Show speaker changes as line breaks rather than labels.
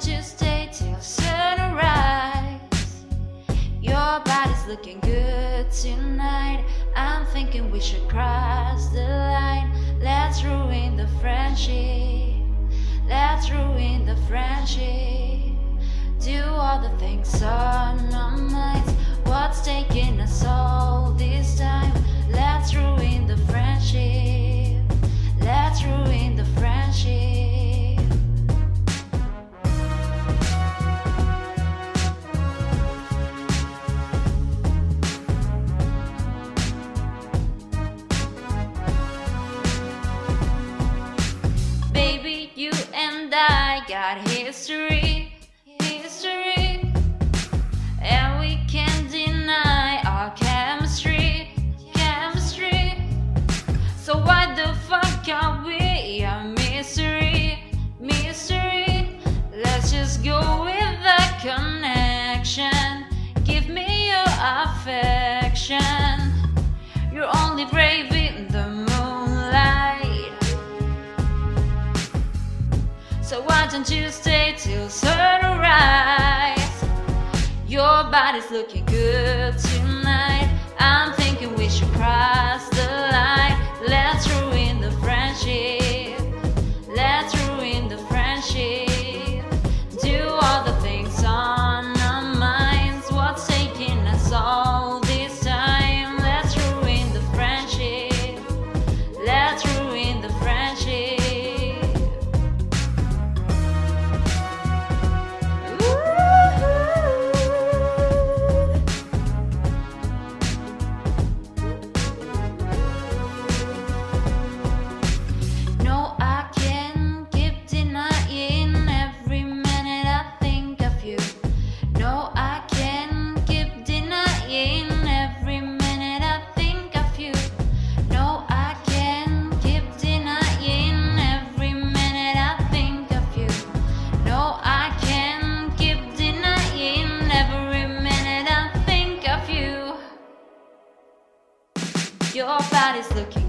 don't you stay till sunrise? Your body's looking good tonight. I'm thinking we should cross the line. Let's ruin the friendship. Let's ruin the friendship. Do all the things on our minds. What's taking us all history, history, and we can't deny our chemistry, chemistry. So why the fuck are we a mystery, mystery? Let's just go Don't you stay till sunrise? Your body's looking good tonight. I'm thinking we should cross Your body's looking